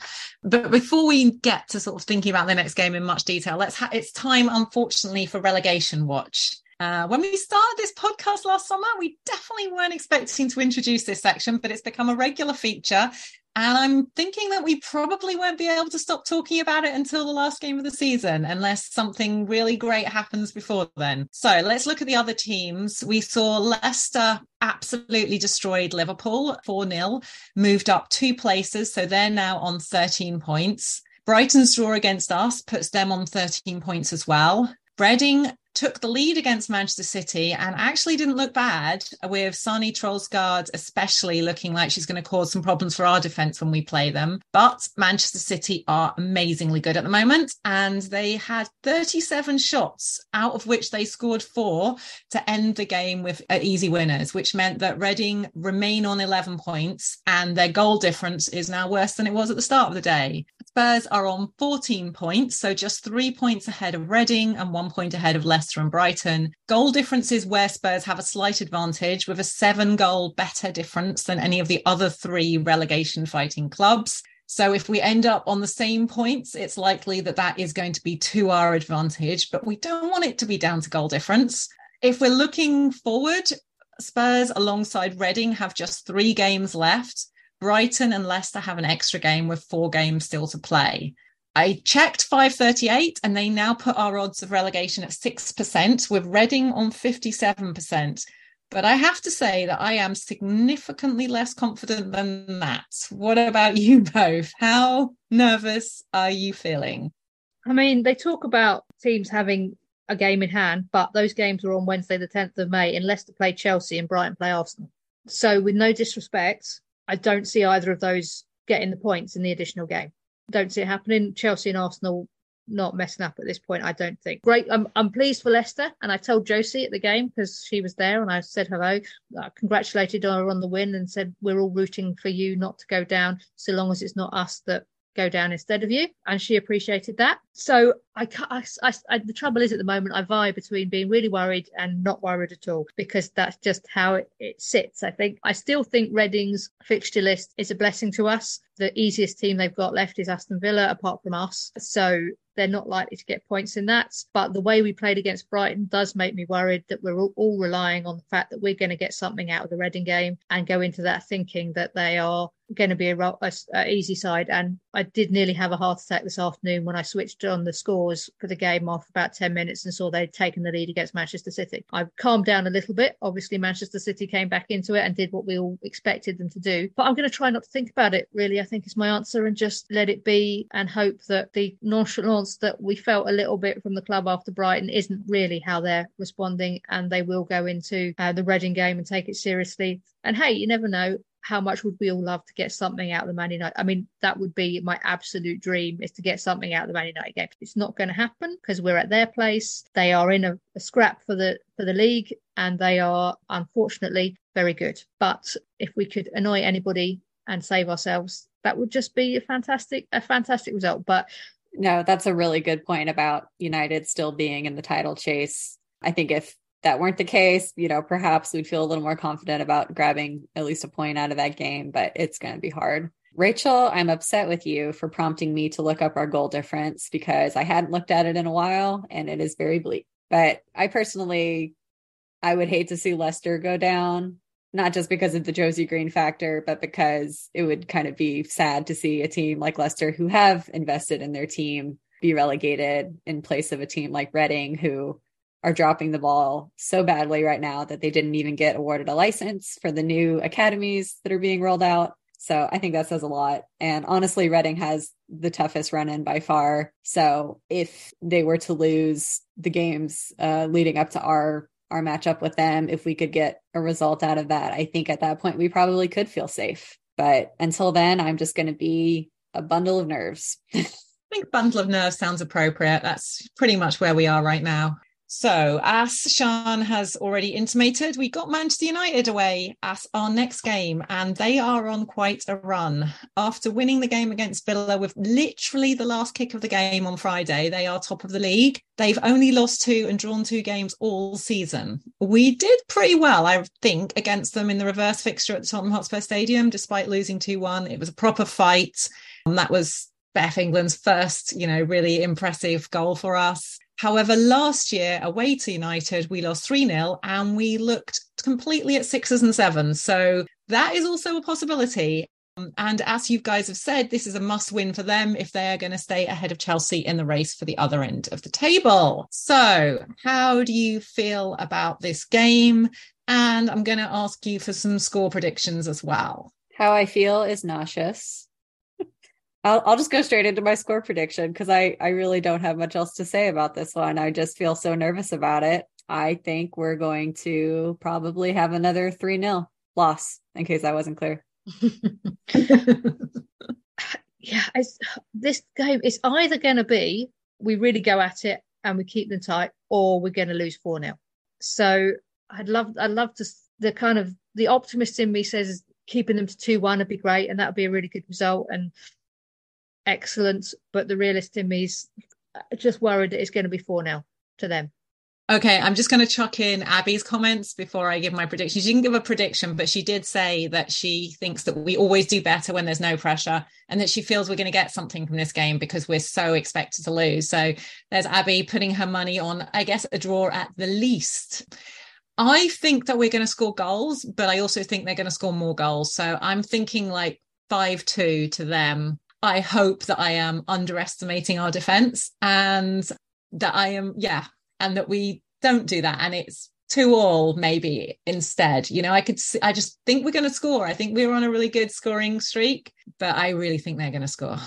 But before we get to sort of thinking about the next game in much detail, let's ha- it's time, unfortunately, for relegation watch. Uh, when we started this podcast last summer, we definitely weren't expecting to introduce this section, but it's become a regular feature. And I'm thinking that we probably won't be able to stop talking about it until the last game of the season, unless something really great happens before then. So let's look at the other teams. We saw Leicester absolutely destroyed Liverpool 4 0, moved up two places. So they're now on 13 points. Brighton's draw against us puts them on 13 points as well. Reading took the lead against Manchester City and actually didn't look bad with Sanne Troelsgaard especially looking like she's going to cause some problems for our defence when we play them. But Manchester City are amazingly good at the moment and they had 37 shots out of which they scored four to end the game with uh, easy winners, which meant that Reading remain on 11 points and their goal difference is now worse than it was at the start of the day. Spurs are on 14 points, so just three points ahead of Reading and one point ahead of Leicester and Brighton. Goal differences where Spurs have a slight advantage with a seven goal better difference than any of the other three relegation fighting clubs. So if we end up on the same points, it's likely that that is going to be to our advantage, but we don't want it to be down to goal difference. If we're looking forward, Spurs alongside Reading have just three games left. Brighton and Leicester have an extra game with four games still to play. I checked 538 and they now put our odds of relegation at 6%, with Reading on 57%. But I have to say that I am significantly less confident than that. What about you both? How nervous are you feeling? I mean, they talk about teams having a game in hand, but those games are on Wednesday, the 10th of May, and Leicester play Chelsea and Brighton play Arsenal. So, with no disrespect, I don't see either of those getting the points in the additional game. Don't see it happening. Chelsea and Arsenal not messing up at this point, I don't think. Great. I'm, I'm pleased for Leicester. And I told Josie at the game because she was there and I said hello, I congratulated her on the win and said, We're all rooting for you not to go down so long as it's not us that go down instead of you. And she appreciated that. So I, I, I, the trouble is at the moment, I vie between being really worried and not worried at all because that's just how it, it sits. I think I still think Reading's fixture list is a blessing to us. The easiest team they've got left is Aston Villa, apart from us. So they're not likely to get points in that. But the way we played against Brighton does make me worried that we're all relying on the fact that we're going to get something out of the Reading game and go into that thinking that they are going to be a, a, a, easy side. And I did nearly have a heart attack this afternoon when I switched on the scores for the game after about 10 minutes and saw they'd taken the lead against Manchester City. I've calmed down a little bit. Obviously, Manchester City came back into it and did what we all expected them to do. But I'm going to try not to think about it, really, I think is my answer, and just let it be and hope that the nonchalance that we felt a little bit from the club after Brighton isn't really how they're responding and they will go into uh, the Reading game and take it seriously. And hey, you never know how much would we all love to get something out of the Man United? I mean, that would be my absolute dream is to get something out of the Man United game. It's not going to happen because we're at their place. They are in a, a scrap for the for the league, and they are unfortunately very good. But if we could annoy anybody and save ourselves, that would just be a fantastic a fantastic result. But no, that's a really good point about United still being in the title chase. I think if that weren't the case, you know, perhaps we'd feel a little more confident about grabbing at least a point out of that game, but it's going to be hard. Rachel, I'm upset with you for prompting me to look up our goal difference because I hadn't looked at it in a while and it is very bleak. But I personally, I would hate to see Leicester go down, not just because of the Josie Green factor, but because it would kind of be sad to see a team like Leicester who have invested in their team be relegated in place of a team like Reading who are dropping the ball so badly right now that they didn't even get awarded a license for the new academies that are being rolled out. So I think that says a lot. And honestly, Reading has the toughest run in by far. So if they were to lose the games uh, leading up to our our matchup with them, if we could get a result out of that, I think at that point we probably could feel safe. But until then, I'm just going to be a bundle of nerves. I think bundle of nerves sounds appropriate. That's pretty much where we are right now. So, as Sian has already intimated, we got Manchester United away as our next game, and they are on quite a run. After winning the game against Villa with literally the last kick of the game on Friday, they are top of the league. They've only lost two and drawn two games all season. We did pretty well, I think, against them in the reverse fixture at the Tottenham Hotspur Stadium, despite losing 2 1. It was a proper fight. And that was Beth England's first, you know, really impressive goal for us. However, last year away to United, we lost 3 0 and we looked completely at sixes and sevens. So that is also a possibility. Um, and as you guys have said, this is a must win for them if they are going to stay ahead of Chelsea in the race for the other end of the table. So, how do you feel about this game? And I'm going to ask you for some score predictions as well. How I feel is nauseous. I'll, I'll just go straight into my score prediction because I, I really don't have much else to say about this one. I just feel so nervous about it. I think we're going to probably have another 3 0 loss, in case I wasn't clear. yeah, this game is either going to be we really go at it and we keep them tight, or we're going to lose 4 0. So I'd love, I'd love to, the kind of the optimist in me says keeping them to 2 1 would be great and that would be a really good result. And excellent, but the realist in me is just worried that it's going to be 4 0 to them. Okay, I'm just going to chuck in Abbie's comments before I give my prediction. She didn't give a prediction, but she did say that she thinks that we always do better when there's no pressure and that she feels we're going to get something from this game because we're so expected to lose. So there's Abby putting her money on, I guess, a draw at the least. I think that we're going to score goals, but I also think they're going to score more goals. So I'm thinking like 5 2 to them I hope that I am underestimating our defense and that I am, yeah, and that we don't do that. And it's two all maybe instead. You know, I could, I just think we're going to score. I think we're on a really good scoring streak, but I really think they're going to score.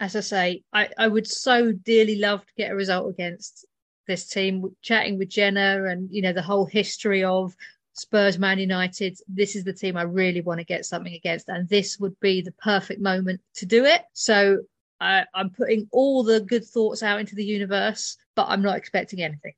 As I say, I, I would so dearly love to get a result against this team. Chatting with Jenna and you know the whole history of Spurs, Man United. This is the team I really want to get something against, and this would be the perfect moment to do it. So I, I'm putting all the good thoughts out into the universe, but I'm not expecting anything.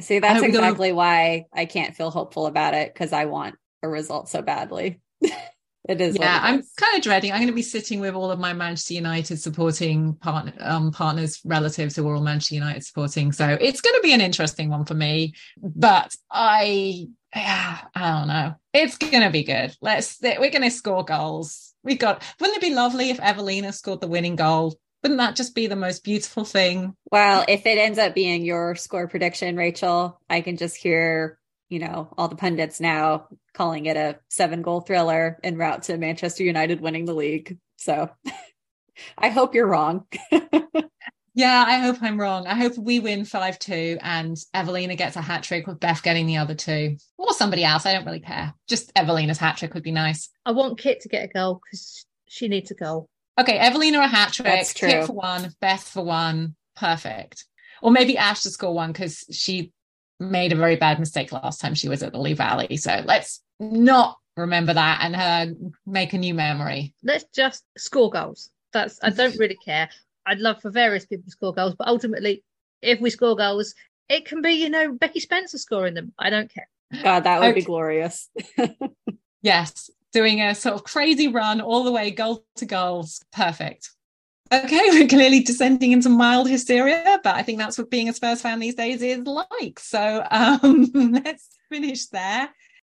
See, that's exactly why I can't feel hopeful about it because I want a result so badly. it is. Yeah, it I'm is. kind of dreading. I'm going to be sitting with all of my Manchester United supporting partner, um, partners, relatives who are all Manchester United supporting. So it's going to be an interesting one for me. But I, yeah, I don't know. It's to be good. Let's. We're to score goals. We got. Wouldn't it be lovely if Evelina scored the winning goal? Wouldn't that just be the most beautiful thing? Well, if it ends up being your score prediction, Rachel, I can just hear, you know, all the pundits now calling it a seven goal thriller en route to Manchester United winning the league. So I hope you're wrong. yeah, I hope I'm wrong. I hope we win 5 2 and Evelina gets a hat trick with Beth getting the other two or somebody else. I don't really care. Just Evelina's hat trick would be nice. I want Kit to get a goal because she needs a goal. Okay, Evelina a hat trick, That's true. Kit for one, Beth for one, perfect. Or maybe Ash to score one because she made a very bad mistake last time she was at the Lee Valley. So let's not remember that and her make a new memory. Let's just score goals. That's I don't really care. I'd love for various people to score goals, but ultimately, if we score goals, it can be you know Becky Spencer scoring them. I don't care. God, that would Okay. be glorious. Yes, doing a sort of crazy run all the way goal to goals. Perfect. Okay, we're clearly descending into mild hysteria, but I think that's what being a Spurs fan these days is like. So um, let's finish there.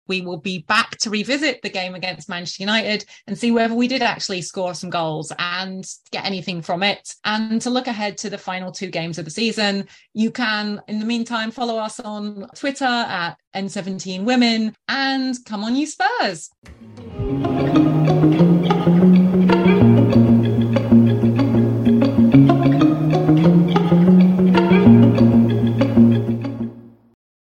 We will be back to revisit the game against Manchester United and see whether we did actually score some goals and get anything from it. And to look ahead to the final two games of the season, you can, in the meantime, follow us on Twitter at N17 Women and come on, you Spurs.